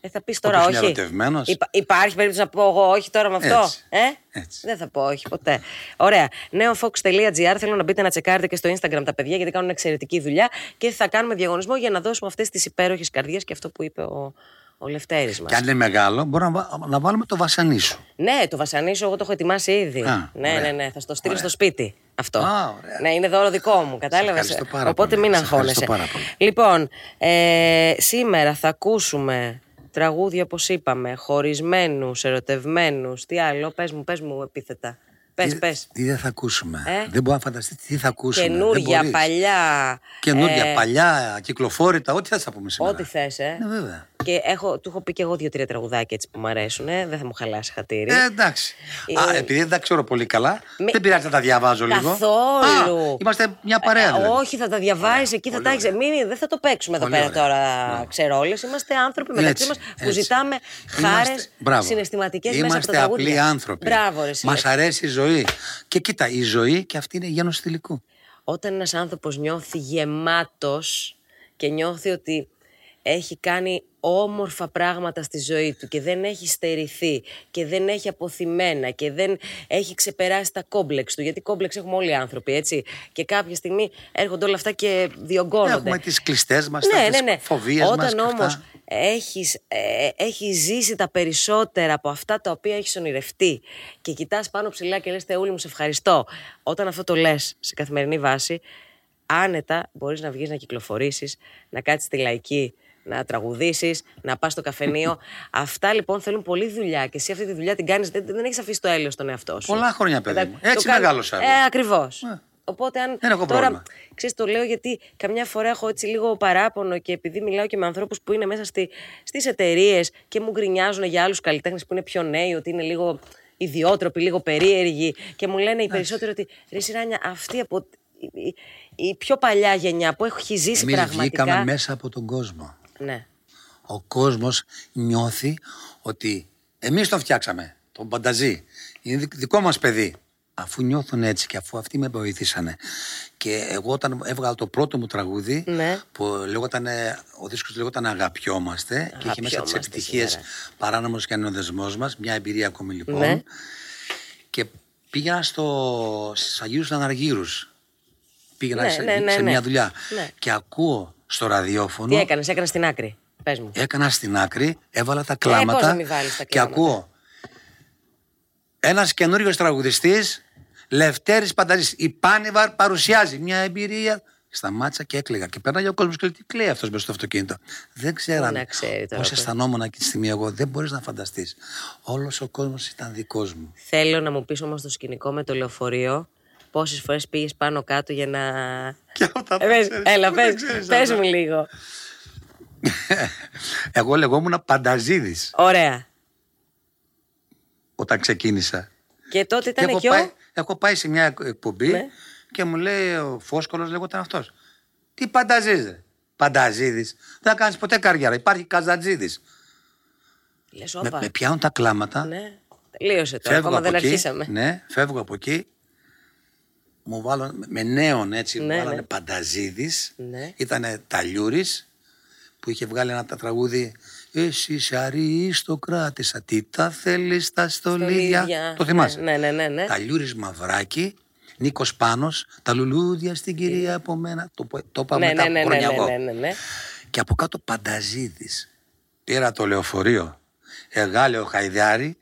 ε θα πεις τώρα Όποιος είναι όχι. ερωτευμένος. υπάρχει περίπτωση να πω εγώ όχι τώρα με αυτό. Έτσι. Ε; Έτσι. Δεν θα πω όχι ποτέ. Ωραία. Neofox.gr θέλω να μπείτε να τσεκάρετε και στο Instagram τα παιδιά γιατί κάνουν εξαιρετική δουλειά και θα κάνουμε διαγωνισμό για να δώσουμε αυτές τις υπέροχες καρδιές και αυτό που είπε ο, ο Λευτέρης μας. Και αν είναι μεγάλο, μπορούμε να, βα- να βάλουμε το βασανί σου. Ναι, το βασανίσω, εγώ το έχω ετοιμάσει ήδη. Α, ναι, ωραία. ναι, ναι, θα στο στείλω Ωραία. στο σπίτι αυτό. Α, ωραία. Ναι, είναι δώρο δικό μου, κατάλαβες; ευχαριστώ πάρα Οπότε πολύ. μην Σε ευχαριστώ αγχώνεσαι. πάρα πολύ. Λοιπόν, ε, σήμερα θα ακούσουμε τραγούδια όπως είπαμε, χωρισμένους, ερωτευμένους, τι άλλο, πες μου, πες μου επίθετα. Πες, τι, πες. τι δεν θα ακούσουμε. Ε; Δεν μπορώ να φανταστεί τι θα ακούσουμε. Δεν Καινούρια, μπορείς. παλιά. Καινούρια, ε, παλιά, κυκλοφόρητα, ό,τι θες θα πούμε σήμερα. Ό,τι θες, ε. Ναι, βέβαια. Και έχω, του έχω πει και εγώ δύο-τρία τραγουδάκια έτσι που μου αρέσουν, ε. δεν θα μου χαλάσει χατήρι. Ε, εντάξει. Ε, Α, επειδή δεν τα ξέρω πολύ καλά, με- δεν πειράζει να τα διαβάζω λίγο. Καθόλου. Α, είμαστε μια παρέα. Ε, δηλαδή. όχι, θα τα διαβάζει εκεί, θα πολύ τα έχεις. ωραία. Μην, δεν θα το παίξουμε εδώ Πολύ πέρα ωραία. τώρα, Ναι. ξέρω όλες. Είμαστε άνθρωποι μεταξύ Έτσι, μας που έτσι. ζητάμε Είμαστε- χάρες μπράβο. συναισθηματικές μέσα από τα Είμαστε τραγούδια. απλοί άνθρωποι. Μπράβο, ρε, εσύ. Μας αρέσει η ζωή. Και κοίτα, η ζωή και αυτή είναι γένος θηλυκού. Όταν ένας άνθρωπος νιώθει γεμάτος και νιώθει ότι έχει κάνει όμορφα πράγματα στη ζωή του και δεν έχει στερηθεί και δεν έχει αποθυμένα και δεν έχει ξεπεράσει τα κόμπλεξ του. Γιατί κόμπλεξ έχουμε όλοι οι άνθρωποι, έτσι. Και κάποια στιγμή έρχονται όλα αυτά και διωγγώνονται. Έχουμε τις κλειστές μας, ναι, τις ναι, ναι. φοβίες Όταν μας και όμως αυτά. Έχεις, ε, έχεις ζήσει τα περισσότερα από αυτά τα οποία έχεις ονειρευτεί και κοιτάς πάνω ψηλά και λες Θεούλη μου σε ευχαριστώ. Όταν αυτό το λες σε καθημερινή βάση, άνετα μπορείς να βγεις να κυκλοφορήσεις, να κάτσεις στη λαϊκή, να τραγουδήσεις, να πας στο καφενείο. Αυτά λοιπόν θέλουν πολλή δουλειά και εσύ αυτή τη δουλειά την κάνεις, δεν, δεν έχεις αφήσει το έλεος στον εαυτό σου. Πολλά χρόνια, παιδί μου. Το Έτσι κάνω- μεγάλωσα εγώ. Ε, ακριβώς. Ε. Οπότε αν Δεν έχω τώρα, πρόβλημα. ξέρεις το λέω γιατί καμιά φορά έχω έτσι λίγο παράπονο και επειδή μιλάω και με ανθρώπους που είναι μέσα στη, στις εταιρείες και μου γκρινιάζουν για άλλους καλλιτέχνες που είναι πιο νέοι, ότι είναι λίγο ιδιότροποι, λίγο περίεργοι και μου λένε οι περισσότεροι ότι ρε Σιράνια αυτή από η, η- η πιο παλιά γενιά που έχει ζήσει Εμείς πραγματικά. βγήκαμε μέσα από τον κόσμο. Ναι. Ο κόσμος νιώθει ότι εμείς τον φτιάξαμε, τον Πανταζή. Είναι δικ- δικό μας παιδί. Αφού νιώθουν έτσι και αφού αυτοί με βοηθήσανε και εγώ όταν έβγαλα το πρώτο μου τραγούδι Ναι. που λέγονταν, ο δίσκος λέγονταν Αγαπιόμαστε και είχε μέσα τις Αγαπιόμαστε επιτυχίες σήμερα. Παράνομος και ανωδεσμός μας, μια εμπειρία ακόμη λοιπόν Ναι. και πήγαινα στο, στους Αγίους Λαναργύρους πήγαινα Ναι, σε, ναι, ναι, σε ναι. μια δουλειά Ναι. και ακούω στο ραδιόφωνο Τι έκανες, έκανες στην άκρη. Πες μου. έκανα στην άκρη, έβαλα τα Ε, πώς κλάματα να μην βάλεις τα και κλάματα. ακούω ένας καινούριος τραγουδιστής Λευτέρης Πανταζής η Πάνιβαρ παρουσιάζει μια εμπειρία Σταμάτησα και έκλαιγα και πέρναγε ο κόσμος και λέει: Τι κλαίει αυτός μέσα στο αυτοκίνητο. Δεν ξέραν Να ξέρει τώρα πώς αυτό. αισθανόμουν εκείνη τη στιγμή εγώ. Δεν μπορείς να φανταστείς. Όλος ο κόσμος ήταν δικός μου. Θέλω να μου πεις όμως το σκηνικό με το λεωφορείο. Πόσες φορές πήγες πάνω κάτω για να. Και όταν Ε, πες- ξέρεις, Έλα, πού δεν πες, ξέρεις πες αυτά. μου λίγο. Εγώ λεγόμουν Πανταζίδης Ωραία. όταν ξεκίνησα. Και τότε Και ήταν έχω και ο. πάει, έχω πάει σε μια εκπομπή Ναι. και μου λέει ο Φόσκολος, λέγονταν αυτός. Τι πανταζίζει. Πανταζίδης. Δεν θα κάνεις ποτέ καριέρα. Υπάρχει καζατζίδης. Λες, Με, όπα. με πιάνουν τα κλάματα. Ναι. Τελείωσε τώρα. Φεύγω Ακόμα από δεν εκεί, αρχίσαμε. Ναι, φεύγω από εκεί. Μου βάλω με νέον έτσι, μου Ναι, βάλανε ναι. Πανταζίδης. Ναι. Ήτανε Ταλιούρης που είχε βγάλει ένα τα τραγούδι «Εσύ είσαι αριστοκράτησα, τι τα θέλεις τα στολίδια». Στολίδια. Το θυμάσαι; Ναι, ναι, ναι, ναι. Ταλιούρης Μαυράκη, Νίκος Πάνος, τα λουλούδια στην κυρία από μένα. Το, πω- το είπα Ναι, μετά ναι, ναι, από ναι, χρόνια ναι, εγώ. ναι, ναι, ναι. Και από κάτω Πανταζίδης. Πήρα το λεωφορείο, Εγάλεο Χαϊδάρι,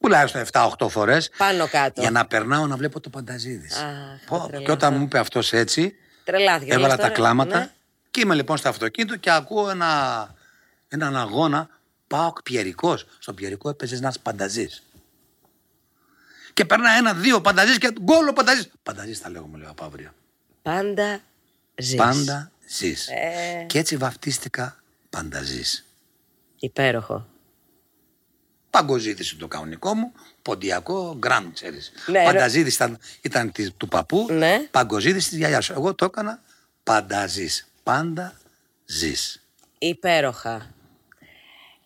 τουλάχιστον 7-8 φορές, Πάνω κάτω. για να περνάω να βλέπω το Πανταζίδης. Αχ, Πω, τρελά και όταν αυτά. μου είπε αυτός έτσι, Τρελάθηκε. έβαλα λες τα τώρα. κλάματα Ναι. και είμαι λοιπόν στο αυτοκίνητο και ακούω ένα, έναν αγώνα πάω πιερικός. Στο πιερικό έπαιζες ένας Πανταζής. Και περνά ένα-δύο Πανταζής και γκολ ο Πανταζής. Πανταζής τα λέγω μου λέει ο Παύριο. Πάντα ζεις. Πάντα ζεις. Ε. Και έτσι βαφτίστηκα Πανταζής. Υπέροχο. Παγκοζίδης είναι το κανονικό μου, ποντιακό, γκραντ, ξέρεις. Ναι, Πανταζίδης ήταν, ήταν της- του παππού, Ναι. παγκοζίδης της γιαγιάς σου. Εγώ το έκανα πανταζής. Πάντα ζεις. Υπέροχα.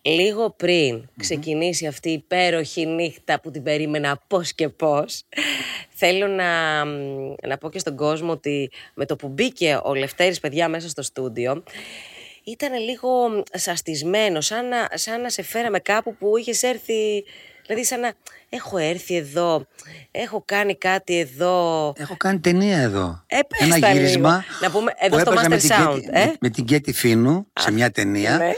Λίγο πριν ξεκινήσει αυτή η υπέροχη νύχτα που την περίμενα πώς και πώς, θέλω να, μ, να πω και στον κόσμο ότι με το που μπήκε ο Λευτέρης παιδιά μέσα στο στούντιο, ήταν λίγο μ, σαστισμένο, σαν να, σαν να σε φέραμε κάπου που είχες έρθει, δηλαδή σαν να έχω έρθει εδώ, έχω κάνει κάτι εδώ, Έχω κάνει ταινία εδώ. Ε, πες Ένα τα λίγο. γύρισμα. Να πούμε εδώ που στο έπαιζα με Master την Sound, Κέτη- ε. με, με την Κέτη Φίνου σε μια ταινία. ναι.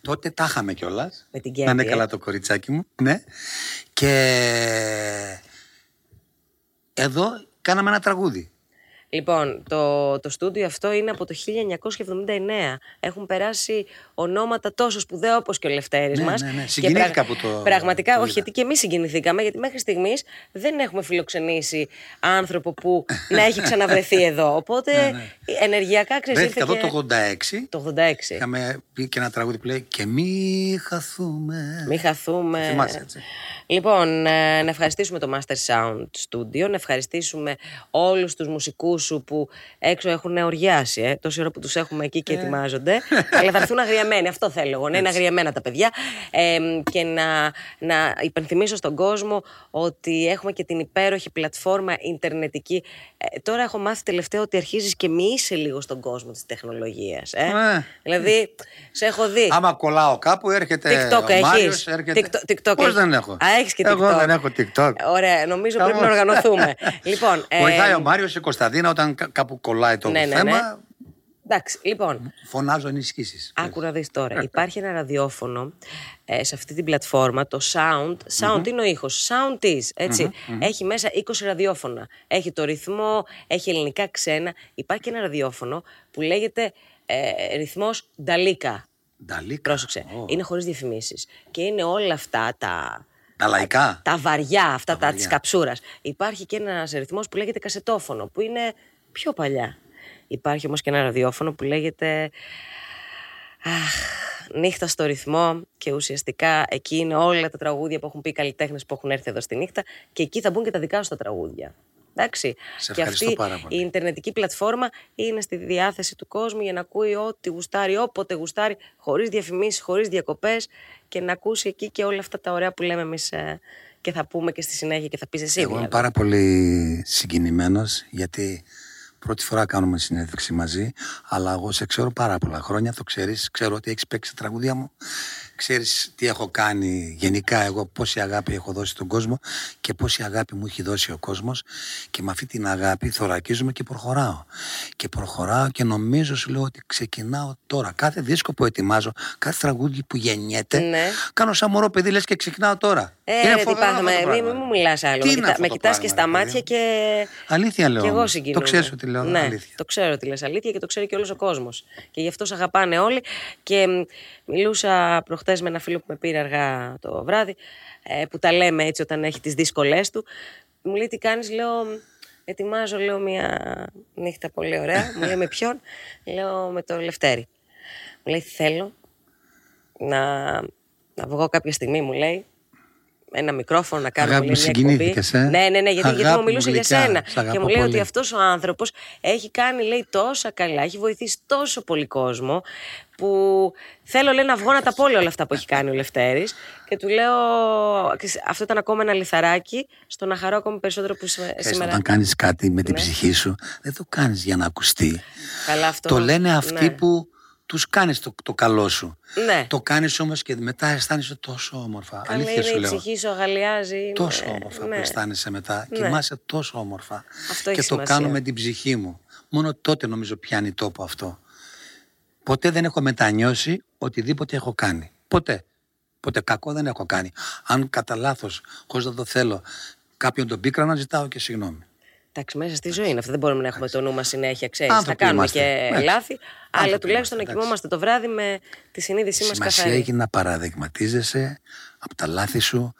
Τότε τα είχαμε κιόλας. Με την Να είναι Κέτη, ε. καλά το κοριτσάκι μου. Ναι. Και εδώ κάναμε ένα τραγούδι. Λοιπόν, το, το στούντιο αυτό είναι από το 1979. Έχουν περάσει ονόματα τόσο σπουδαία όπως και ο Λευτέρης Ναι, μας. ναι, ναι. Και Συγκινήθηκα που το- Πραγματικά, το όχι, είδα. γιατί και εμείς συγκινηθήκαμε, γιατί μέχρι στιγμής δεν έχουμε φιλοξενήσει άνθρωπο που να έχει ξαναβρεθεί εδώ. Οπότε ενεργειακά ξέρεις. Βρέθηκα εδώ το 86. Το 86. Είχαμε πει και ένα τραγούδι που λέει Και μη χαθούμε. Μην χαθούμε. Θυμάσαι, έτσι. Λοιπόν, ε, να ευχαριστήσουμε το Master Sound Studio, να ευχαριστήσουμε όλους τους μουσικούς σου που έξω έχουν οργιάσει, ε, τόση ώρα που τους έχουμε εκεί και ετοιμάζονται, αλλά θα έρθουν αγριεμένοι, αυτό θέλω εγώ, να είναι αγριεμένα τα παιδιά ε, και να, να υπενθυμίσω στον κόσμο ότι έχουμε και την υπέροχη πλατφόρμα ιντερνετική. Ε, τώρα έχω μάθει τελευταία ότι αρχίζεις και μη είσαι λίγο στον κόσμο της τεχνολογίας. Ε. Ε. Δηλαδή, σε έχω δει. Άμα κολλάω κάπου έρχεται TikTok ο έχεις; Μάριος, έρχεται... TikTok- TikTok Πώς έχεις; δεν έχω; Α, έχεις και TikTok. Εγώ δεν έχω TikTok. Ωραία, νομίζω πρέπει να Χαμός. οργανωθούμε. λοιπόν, ε, Βοηθάει ο Μάριος η Κωνσταντίνα όταν κα- κάπου κολλάει το Ναι, ναι, θέμα. ναι. εντάξει, λοιπόν, Φωνάζω ενισχύσεις. άκου να δεις τώρα. Υπάρχει ένα ραδιόφωνο ε, σε αυτή την πλατφόρμα, το Sound. Sound είναι ο ήχος; Sound is, ετσι Έχει μέσα 20 ραδιόφωνα. Έχει το ρυθμό, έχει ελληνικά ξένα. Υπάρχει και ένα ραδιόφωνο που λέγεται ε, ρυθμός Νταλίκα. Νταλίκα. Πρόσεξε. Ω. Είναι χωρίς διαφημίσεις. Και είναι όλα αυτά τα, Τα λαϊκά. τα βαριά αυτά τα, βαριά. της καψούρας. Υπάρχει και ένας ρυθμός που λέγεται κασετόφωνο, που είναι πιο παλιά. Υπάρχει όμως και ένα ραδιόφωνο που λέγεται Αχ, νύχτα στο ρυθμό και ουσιαστικά εκεί είναι όλα τα τραγούδια που έχουν πει οι καλλιτέχνες που έχουν έρθει εδώ στη νύχτα και εκεί θα μπουν και τα δικά σου τα τραγούδια. Εντάξει. Σε και ευχαριστώ αυτή πάρα πολύ. η ιντερνετική πλατφόρμα είναι στη διάθεση του κόσμου για να ακούει ό,τι γουστάρει, όποτε γουστάρει, χωρίς διαφημίσεις, χωρίς διακοπές και να ακούσει εκεί και όλα αυτά τα ωραία που λέμε εμείς ε, και θα πούμε και στη συνέχεια και θα πεις εσύ. Εγώ είμαι δηλαδή. πάρα πολύ συγκινημένος γιατί πρώτη φορά κάνουμε συνέντευξη μαζί. Αλλά εγώ σε ξέρω πάρα πολλά χρόνια, το ξέρεις. Ξέρω ότι έχεις παίξει τα τραγούδια μου. Ξέρεις τι έχω κάνει γενικά εγώ, πόση αγάπη έχω δώσει στον κόσμο και πόση αγάπη μου έχει δώσει ο κόσμος. Και με αυτή την αγάπη θωρακίζομαι και προχωράω. Και προχωράω και νομίζω σου λέω ότι ξεκινάω τώρα. Κάθε δίσκο που ετοιμάζω, κάθε τραγούδι που γεννιέται, Ναι. κάνω σαν μωρό παιδί λες και ξεκινάω τώρα. Ε, Είναι ρε, τι φοβερό πάθαμε. αυτό το Μην πράγμα. μου μιλάς άλλο. Τι με είναι κοιτά- αυτό με το κοιτάς πράγμα, και στα ρε παιδί μάτια μου; και. Αλήθεια λέω. Και εγώ όμως. συγκινούμαι. Το ξέρει ότι λέω ναι, αλήθεια. Το ξέρω ότι λες αλήθεια και το ξέρει και όλος ο κόσμος. Και γι' αυτό σε αγαπάνε όλοι. Και μ, μιλούσα προχτές με ένα φίλο που με πήρε αργά το βράδυ, ε, που τα λέμε έτσι όταν έχει τις δύσκολές του. Μου λέει τι κάνεις, λέω. «Μ, Ετοιμάζω, λέω, μια νύχτα πολύ ωραία. Μου λέει με ποιον, λέω με το Λευτέρη. Μου λέει θέλω να, να βγω κάποια στιγμή, μου λέει, με ένα μικρόφωνο να κάνω Αγάπη μου λέει, μου, μια εκπομπή. συγκινήθηκες, ε; Ναι, ναι, ναι, γιατί, γιατί Αγάπη μου μου μιλούσε για γλυκιά, σένα. σ' Και αγαπώ μου λέει ότι πολύ. αυτός ο άνθρωπος έχει κάνει, λέει, τόσα καλά, έχει βοηθήσει τόσο πολύ κόσμο που θέλω, λέει, να βγω να τα πω όλα αυτά που έχει κάνει ο Λευτέρης και του λέω, ξέρεις, αυτό ήταν ακόμα ένα λιθαράκι στο να χαρώ ακόμα περισσότερο που σημα- Ξέρεις, σήμερα. Όταν κάνεις κάτι με την Ναι. ψυχή σου, δεν το κάνεις για να ακουστεί. Καλά, αυτό. Το λένε αυτοί ναι. που τους κάνεις το, το καλό σου. Ναι. Το κάνεις όμως και μετά αισθάνεσαι τόσο όμορφα. Καλά Αλήθεια είναι σου η λέω. ψυχή σου αγαλιάζει. Τόσο ναι, όμορφα ναι. που αισθάνεσαι μετά. Ναι. Κοιμάσαι τόσο όμορφα. Αυτό και έχει το σημασία. κάνω με την ψυχή μου. Μόνο τότε νομίζω πιάνει τόπο αυτό. Ποτέ δεν έχω μετανιώσει οτιδήποτε έχω κάνει. Ποτέ. Ποτέ κακό δεν έχω κάνει. Αν κατά λάθος, χωρίς να το θέλω, κάποιον τον πίκρα να ζητάω και συγγνώμη. Εντάξει, μέσα στη ζωή είναι αυτό. Δεν μπορούμε να έχουμε το νου μας συνέχεια, ξέρεις. Θα Άνθρωποι κάνουμε είμαστε. και Ναι. λάθη. Αλλά Άνθρωποι τουλάχιστον να είμαστε, κοιμόμαστε το βράδυ με τη συνείδησή μας Σημασία καθαρή. έχει να παραδειγματίζεσαι από τα λάθη σου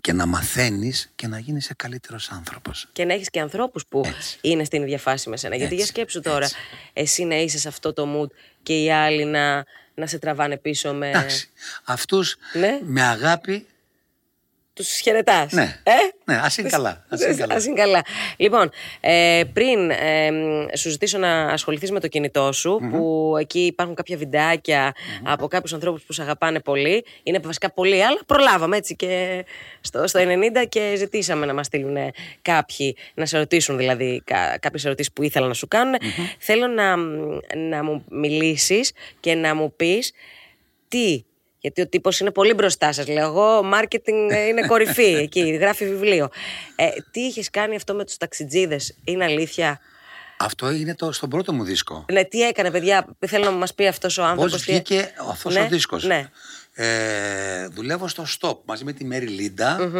και να μαθαίνεις και να γίνεις καλύτερος άνθρωπος. Και να έχεις και ανθρώπους που Έτσι. είναι στην ίδια φάση με σένα. Γιατί για Έτσι, σκέψου τώρα, εσύ να είσαι σε αυτό το mood και οι άλλοι να, να σε τραβάνε πίσω με. Εντάξει. Αυτούς Ναι. με αγάπη. Τους χαιρετάς. Ναι. Ε; Ναι, ας είναι καλά, ας είναι καλά. Ας είναι καλά. Λοιπόν, ε, πριν ε, μ, σου ζητήσω να ασχοληθείς με το κινητό σου, που εκεί υπάρχουν κάποια βιντεάκια από κάποιους ανθρώπους που σε αγαπάνε πολύ. Είναι βασικά πολλοί, αλλά προλάβαμε έτσι και στο, στο 90 και ζητήσαμε να μας στείλουν κάποιοι, να σε ρωτήσουν δηλαδή κα, κάποιες ερωτήσεις που ήθελα να σου κάνουν. Θέλω να, μ, να μου μιλήσεις και να μου πεις τι. Γιατί ο τύπος είναι πολύ μπροστά σας. Λέω εγώ, marketing ε, είναι κορυφή εκεί, γράφει βιβλίο. Ε, τι είχες κάνει αυτό με τους ταξιτζίδες, είναι αλήθεια; Αυτό είναι το, στον πρώτο μου δίσκο. Ναι, τι έκανε, παιδιά, θέλω να μας πει αυτός ο άνθρωπος. Πώς βγήκε αυτός ναι, ο δίσκος. Ναι. Ε, δουλεύω στο Stop μαζί με τη Μέρι Λίντα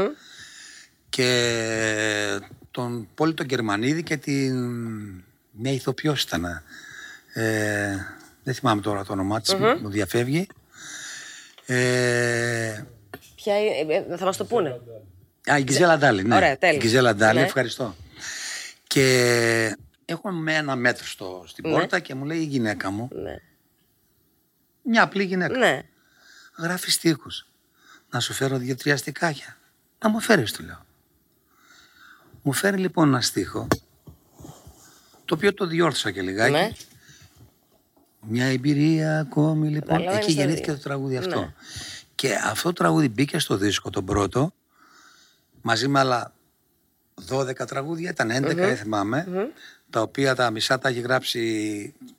και τον Πόλη τον Γερμανίδη και την μια ηθοποιός ήταν. Ε, δεν θυμάμαι τώρα το όνομά της, μου διαφεύγει. Ε, Ποια είναι, ε, ε, θα μας το πούνε; Α, η Γκυζέλα Ντάλη, ναι. Ωραία, τέλεια. Η Γκυζέλα Ντάλη, Ναι. ευχαριστώ. Και έχω με ένα μέτρο στο, στην Ναι. πόρτα και μου λέει η γυναίκα μου, Ναι. μια απλή γυναίκα, ναι. γράφει στίχους. Να σου φέρω δύο-τρία στιχάκια. Να μου φέρεις, του λέω. Μου φέρει λοιπόν ένα στίχο, το οποίο το διόρθωσα και λιγάκι. Ναι. Μια εμπειρία ακόμη λοιπόν. Καταλαβαίνεις Εκεί το γεννήθηκε δι- το τραγούδι αυτό. Ναι. Και αυτό το τραγούδι μπήκε στο δίσκο τον πρώτο, μαζί με άλλα 12 τραγούδια, ήταν 11 δεν θυμάμαι, τα οποία τα μισά τα έχει γράψει,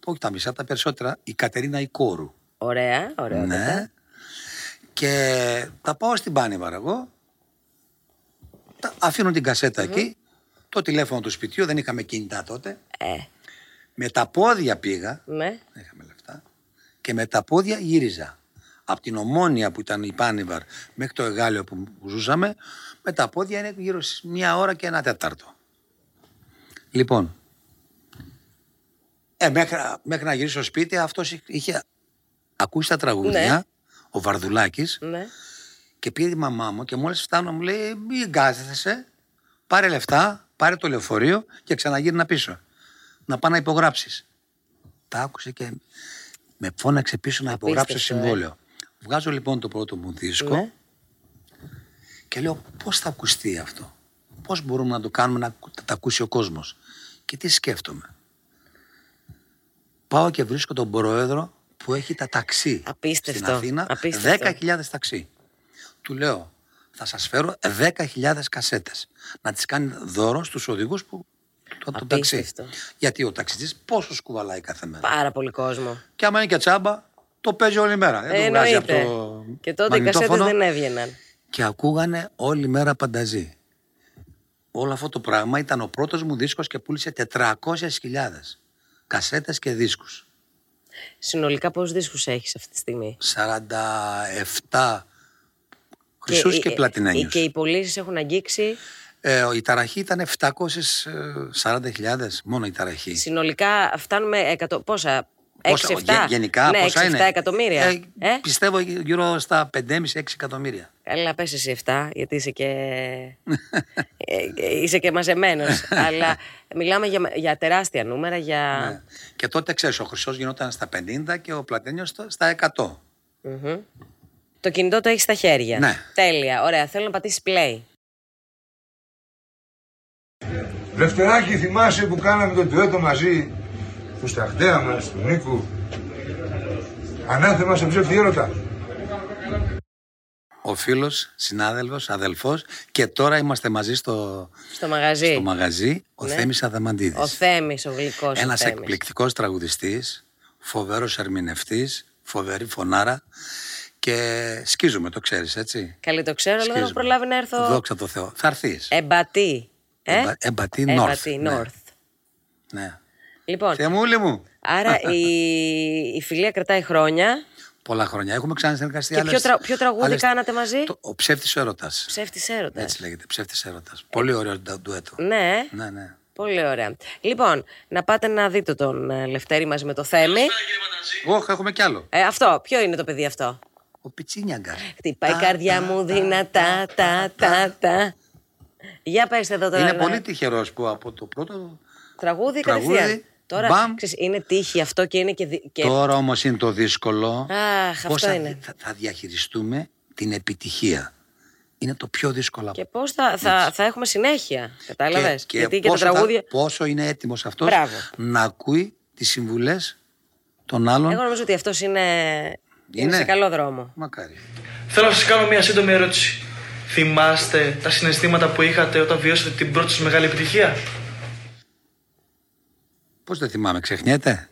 όχι τα μισά, τα περισσότερα, η Κατερίνα Ικόρου. Ωραία, ωραία. Ναι. Και τα πάω στην Πάνη εγώ, τα αφήνω την κασετα εκεί, το τηλέφωνο του σπιτιού, δεν είχαμε κινητά τότε, Ε, με τα πόδια πήγα, ναι. δεν είχαμε λεφτά. Και με τα πόδια γύριζα. Από την Ομόνια που ήταν η Πάνιβαρ μέχρι το Εγάλιο που, που ζούσαμε, με τα πόδια είναι γύρω σε μία ώρα και ένα τέταρτο. Λοιπόν, ε, μέχρι, μέχρι να γυρίσω στο σπίτι αυτός είχε ακούσει τα τραγούδια, Ναι. ο Βαρδουλάκης, ναι. και πήρε τη μαμά μου και μόλις φτάνω μου λέει μην κάθεσαι, πάρε λεφτά, πάρε το λεωφορείο και ξαναγύρνα πίσω. Να πάει να υπογράψεις. Τα άκουσε και με φώναξε πίσω να υπογράψω Απίστευτο, ε. συμβόλαιο. Βγάζω λοιπόν το πρώτο μου δίσκο Ναι. και λέω πώς θα ακουστεί αυτό; Πώς μπορούμε να το κάνουμε να ακου- να τα ακούσει ο κόσμος; Και τι σκέφτομαι; Πάω και βρίσκω τον πρόεδρο που έχει τα ταξί Απίστευτο, στην Αθήνα. απίστευτο. 10.000 ταξί. Του λέω, θα σας φέρω 10.000 κασέτες. Να τις κάνει δώρο στους οδηγούς που το, το ταξί. Απίστευτο. Γιατί ο ταξιτής πόσο σκουβαλάει κάθε μέρα. Πάρα πολύ κόσμο. Και άμα είναι και τσάμπα, το παίζει όλη μέρα. Δεν το βγάζει από Εννοείται. το Και τότε οι κασέτες μαγνητόφωνο. δεν έβγαιναν. Και ακούγανε όλη μέρα πανταζή. Όλο αυτό το πράγμα ήταν ο πρώτος μου δίσκος και πούλησε 400.000 κασέτες και δίσκους. Συνολικά πόσους δίσκους έχεις αυτή τη στιγμή; 47 χρυσούς και, οι- πλατινένιους. Και οι πωλήσεις έχουν αγγίξει; Ε, η ταραχή ήταν 740.000, μόνο η ταραχή. Συνολικά φτάνουμε εκατο... πόσα. 6-7. Πόσα- γε- γενικά ναι, πόσα 6-7 είναι; εκατομμύρια. Ε, Ε, Πιστεύω γύρω στα 5,5-6 εκατομμύρια. Καλά, πες εσύ 7, γιατί είσαι και, ε, ε, είσαι και μαζεμένος. Αλλά μιλάμε για, για τεράστια νούμερα, για... Ναι. Και τότε ξέρεις, ο χρυσός γινόταν στα 50 και ο πλατίνιος στο- στα 100. Μμμ. Το κινητό το έχεις στα χέρια. Ναι. Τέλεια. Ωραία. Θέλω να πατήσεις play. Δευτεράκι θυμάσαι που κάναμε το τουέτο μαζί του σταχτέα μας, του Νίκου. Ανάθεμα σε ψεύτη έρωτα. Ο φίλος, συνάδελφος, αδελφός και τώρα είμαστε μαζί στο, Στο μαγαζί. στο μαγαζί, ο Ναι. Θέμης Αδαμαντίδης. Ο Θέμης, ο γλυκός. Ένας ο Θέμης. εκπληκτικός τραγουδιστής, φοβερός ερμηνευτής, φοβερή φωνάρα και σκίζουμε, το ξέρεις έτσι; Καλή το ξέρω, αλλά δεν έχω Σκίζουμε. προλάβει να έρθω. Δόξα τω Θεώ. Θα έρθεις. Εμπατή. Ε; Εμπα- Εμπατή North. Εμπατή, Ναι. North. Ναι. Λοιπόν, Θεαμούλη μου. άρα η, η φιλία κρατάει χρόνια. Πολλά χρόνια. Έχουμε ξανασυνεργαστεί Και άλλες- ποιο, τρα- ποιο τραγούδι άλλες- κάνατε μαζί; Το- ο ψεύτης έρωτας. Ψεύτης έρωτας. Έτσι λέγεται, ψεύτης έρωτας. Πολύ ωραίο ντα- ντουέτο. Ναι, Ναι, ναι. πολύ ωραία. Λοιπόν, να πάτε να δείτε τον ε, Λευτέρη μαζί με το Θέμη. Όχι, έχουμε κι άλλο. Ε, αυτό, ποιο είναι το παιδί αυτό; Ο Πιτσίνιαγκας. Χτυπάει η Τα, καρδιά τα, μου τα, δυνατά, τα, τα, τα. Για πέστε εδώ τώρα. Είναι ένα πολύ τυχερός που από το πρώτο. Τραγούδι τραγούδι, κατευθείαν. Τώρα, μπαμ. ξέρεις, είναι τύχη αυτό και είναι και... δι- και... Τώρα όμως είναι το δύσκολο. Αχ, πώς αυτό θα, είναι. Θα, θα διαχειριστούμε την επιτυχία; Είναι το πιο δύσκολο. Και πώς θα, θα, θα έχουμε συνέχεια. Κατάλαβες; και Γιατί και τα πόσο, θα- τραγούδια... πόσο είναι έτοιμος αυτός Μπράβο. να ακούει τις συμβουλές των άλλων; Εγώ νομίζω ότι αυτός είναι, είναι. Είναι. σε καλό δρόμο. Μακάρι. Θέλω να σας κάνω μια σύντομη ερώτηση. Θυμάστε τα συναισθήματα που είχατε όταν βιώσατε την πρώτη σας μεγάλη επιτυχία; Πώς δεν θυμάμαι, ξεχνιέται;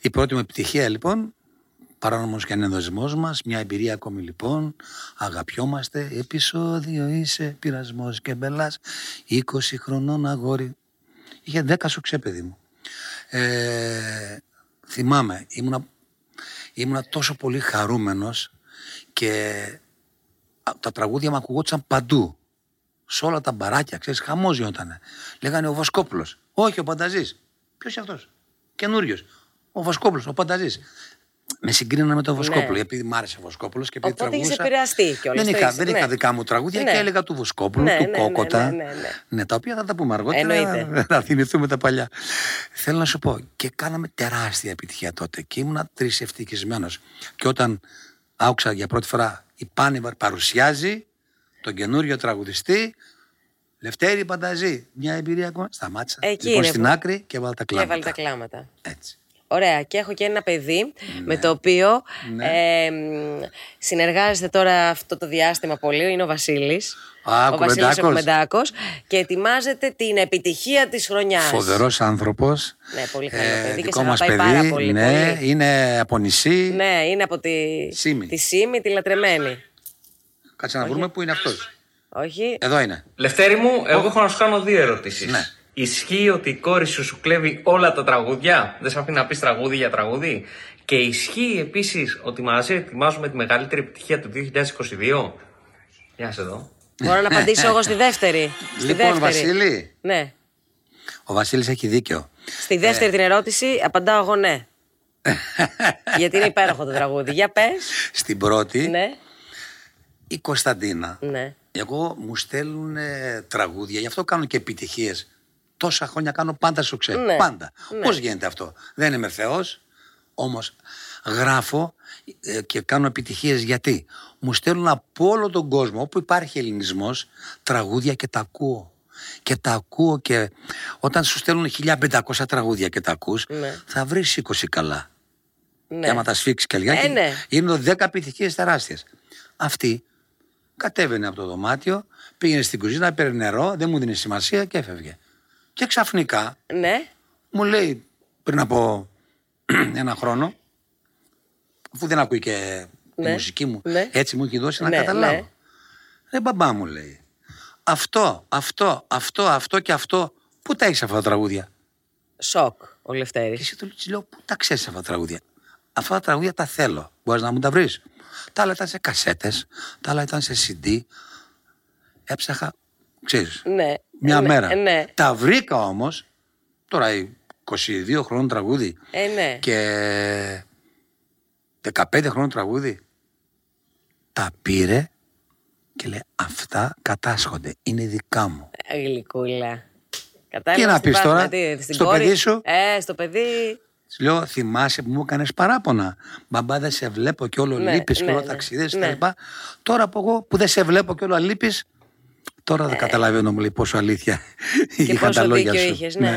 Η πρώτη μου επιτυχία λοιπόν, παράνομος και ανενδοσμός μας, μια εμπειρία ακόμη λοιπόν, αγαπιόμαστε, επεισόδιο είσαι, πειρασμός και μπελάς, 20 χρονών αγόρι. Είχε 10 σου παιδί μου. Ε, θυμάμαι, ήμουνα, ήμουνα τόσο πολύ χαρούμενος και α, τα τραγούδια μου ακουγόντουσαν παντού. Σε όλα τα μπαράκια, ξέρεις, χαμός γινότανε. Λέγανε ο Βοσκόπουλος. Όχι, ο Πανταζής. Ποιος είναι αυτός; Καινούριος. Ο Βοσκόπουλος, ο Πανταζής. Με συγκρίνανε με τον Βοσκόπουλο, Ναι. επειδή μ' άρεσε ο Βοσκόπουλος και επειδή Οπότε είχες τραγούδησα. επηρεαστεί κιόλας, Δεν, το είχα, έχεις- δεν ναι. είχα δικά μου τραγούδια Ναι. και έλεγα του Βοσκόπουλου, Ναι, του ναι, ναι, Κόκοτα. ναι, ναι, ναι. τα οποία θα τα πούμε αργότερα. Εννοείται. Θα θυμηθούμε τα παλιά. Θέλω να σου πω, και κάναμε τεράστια επιτυχία τότε και ήμουνα τρισευτυχισμένο. Και όταν άκουσα για πρώτη φορά η Πάνιβαρ παρουσιάζει τον καινούριο τραγουδιστή, Λευτέρη Πανταζή, μια εμπειρία ακόμα. Σταμάτησα. Εκεί λοιπόν, είναι στην που- άκρη και έβαλα τα Και κλάματα. έβαλε τα κλάματα. Έτσι. Ωραία. Και έχω και ένα παιδί με το οποίο Ναι. ε, μ, συνεργάζεται τώρα αυτό το διάστημα πολύ. Είναι ο Βασίλης. Α, ο Βασίλης ο Κουμεντάκος. Κουμεντάκος και ετοιμάζεται την επιτυχία της χρονιάς. Φοβερός άνθρωπος. Ναι, πολύ καλό παιδί και δικό σε μας αγαπάει παιδί. πάρα πολύ, ναι, πολύ. είναι από νησί. Ναι, είναι από τη Σύμη. τη Σύμη, τη λατρεμένη. Κάτσε να βρούμε πού είναι αυτός. Όχι. Εδώ είναι. Λευτέρη μου, εγώ έχω να σου κάνω δύο ερωτήσεις. Ναι. Ισχύει ότι η κόρη σου σου κλέβει όλα τα τραγούδια, δεν σε αφήνει να πεις τραγούδι για τραγούδι; Και ισχύει επίσης ότι μαζί ετοιμάζουμε τη μεγαλύτερη επιτυχία του 2022. Για να σε δω. Μπορώ να απαντήσω εγώ στη δεύτερη. Στη Λοιπόν, δεύτερη. Βασίλη. Ναι. Ο Βασίλης έχει δίκιο. Στη δεύτερη την ερώτηση απαντάω εγώ ναι. Γιατί είναι υπέροχο το τραγούδι. Για πες. Στην πρώτη, Ναι. η Κωνσταντίνα. Ναι. Εγώ μου στέλνουν ε, τραγούδια, γι' αυτό κάνω και επιτυχίες. Τόσα χρόνια κάνω πάντα σου ξέρω. Ναι. Πάντα. Ναι. Πώς γίνεται αυτό. Δεν είμαι Θεός, όμως γράφω ε, και κάνω επιτυχίες γιατί μου στέλνουν από όλο τον κόσμο όπου υπάρχει ελληνισμός τραγούδια και τα ακούω. Και τα ακούω και όταν σου στέλνουν 1500 τραγούδια και τα ακούς Ναι. θα βρεις 20 καλά. ναι. Και άμα τα σφίξεις και λιγάκι, Ε, ναι. γίνονται 10 επιτυχίες τεράστιες. Αυτή Κατέβαινε από το δωμάτιο, πήγαινε στην κουζίνα, πήρε νερό, δεν μου δίνει σημασία και έφευγε. Και ξαφνικά Ναι. μου λέει πριν από ένα χρόνο, αφού δεν ακούει και τη Ναι, μουσική μου, ναι. έτσι μου έχει δώσει να Ναι, καταλάβω. ναι. Ρε μπαμπά μου λέει, αυτό, αυτό, αυτό, αυτό και αυτό, πού τα έχεις αυτά τα τραγούδια; Σοκ ο Και Λευτέρης. εσύ του λέω, πού τα ξέρεις αυτά τα τραγούδια; Αυτά τα τραγούδια τα θέλω, μπορείς να μου τα βρεις. Τα άλλα ήταν σε κασέτες, τα άλλα ήταν σε CD. Έψαχα, ξέρεις, Ναι. μια ναι, μέρα. Ναι. Τα βρήκα όμως, τώρα 22 χρόνων τραγούδι Ε, ναι. και 15 χρόνων τραγούδι. Τα πήρε και λέει αυτά κατάσχονται, είναι δικά μου. Ε, Γλυκούλα. Τι Κατάλαβες να πεις πάθαμε, τώρα, τι, στην στο κόρη; παιδί σου; Ε, στο παιδί. Της λέω, θυμάσαι που μου έκανες παράπονα. Μπαμπά, δεν σε βλέπω και όλο Ναι, λείπει και ναι, όλο ναι, ταξιδεύεις ναι. κτλ. Τώρα που εγώ που δεν σε βλέπω και όλο λείπει, τώρα δεν καταλαβαίνω μου λέει πόσο αλήθεια Και είχαν τα πόσο λόγια δίκιο σου. είχες. Ναι,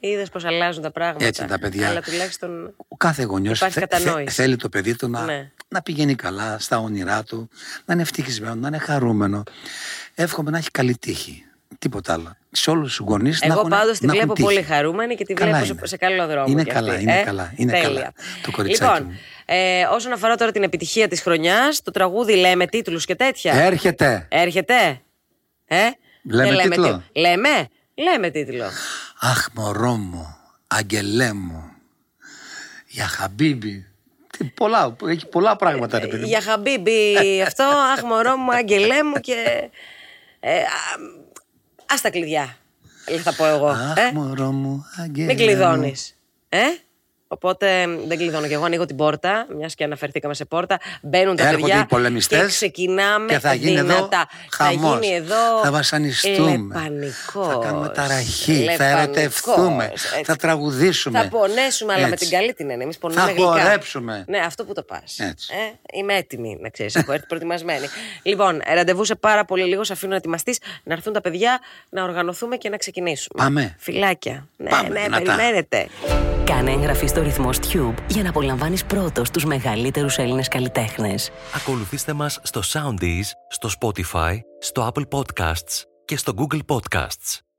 ε, είδες πώ αλλάζουν τα πράγματα. Έτσι τα παιδιά. Αλλά τουλάχιστον. Ο κάθε γονιός Υπάρχει κατανόηση. θέλει το παιδί του να, Ναι. να πηγαίνει καλά στα όνειρά του, να είναι ευτυχισμένο, να είναι χαρούμενο. Εύχομαι να έχει καλή τύχη. Τίποτα άλλο. Σε όλους τους γονείς να Εγώ έχουν πάντως τη να έχουν βλέπω τύχη. πολύ χαρούμενη και τη Καλά βλέπω σε- είναι. σε καλό δρόμο. Είναι κι καλά, αυτή, είναι ε. καλά, είναι Τέλεια. καλά. Το κοριτσάκι λοιπόν, μου. ε, όσον αφορά τώρα την επιτυχία της χρονιάς, το τραγούδι λέμε τίτλους και τέτοια. Έρχεται. Έρχεται. Ε; Λέμε Δεν τίτλο; τι- Λέμε; Λέμε τίτλο. Αχ, μωρό μου, αγγελέ μου, για χαμπίμπι. Τι, πολλά, έχει πολλά πράγματα, ρε παιδί μου. Για χαμπίμπι αυτό, αχ μωρό μου, αγγελέ μου και... Ε, α, ας τα κλειδιά, θα πω εγώ. Αχ, ε. μωρό μου, αγγελέ Μην μου. κλειδώνεις. Ε; Οπότε δεν κλειδώνω κι εγώ, ανοίγω την πόρτα, μιας και αναφερθήκαμε σε πόρτα. Μπαίνουν τα Έρχονται παιδιά οι πολεμιστές και ξεκινάμε και θα γίνει εδώ δυνατά. χαμός. Θα γίνει εδώ. Θα βασανιστούμε. λεπανικός, Θα κάνουμε ταραχή. Θα λεπανικός. ερωτευτούμε. Ε, Θα τραγουδήσουμε. Θα πονέσουμε, αλλά με Έτσι. την καλή την έννοια. Εμείς πονούμε Θα γλυκά. χορέψουμε. Ναι, αυτό που το πας. Έτσι. Ε, είμαι έτοιμη, να ξέρεις. Έχω έρθει προετοιμασμένη. λοιπόν, ραντεβού σε πάρα πολύ λίγο. Σε αφήνω να ετοιμαστείς, να έρθουν τα παιδιά, να οργανωθούμε και να ξεκινήσουμε. Πάμε. Φιλάκια. Ναι, Πάμε, ναι, δυνατά. περιμένετε. Κάνε εγγραφή στο ρυθμό Tube για να απολαμβάνεις πρώτος τους μεγαλύτερους Έλληνες καλλιτέχνες. Ακολουθήστε μας στο Soundees, στο Spotify, στο Apple Podcasts και στο Google Podcasts.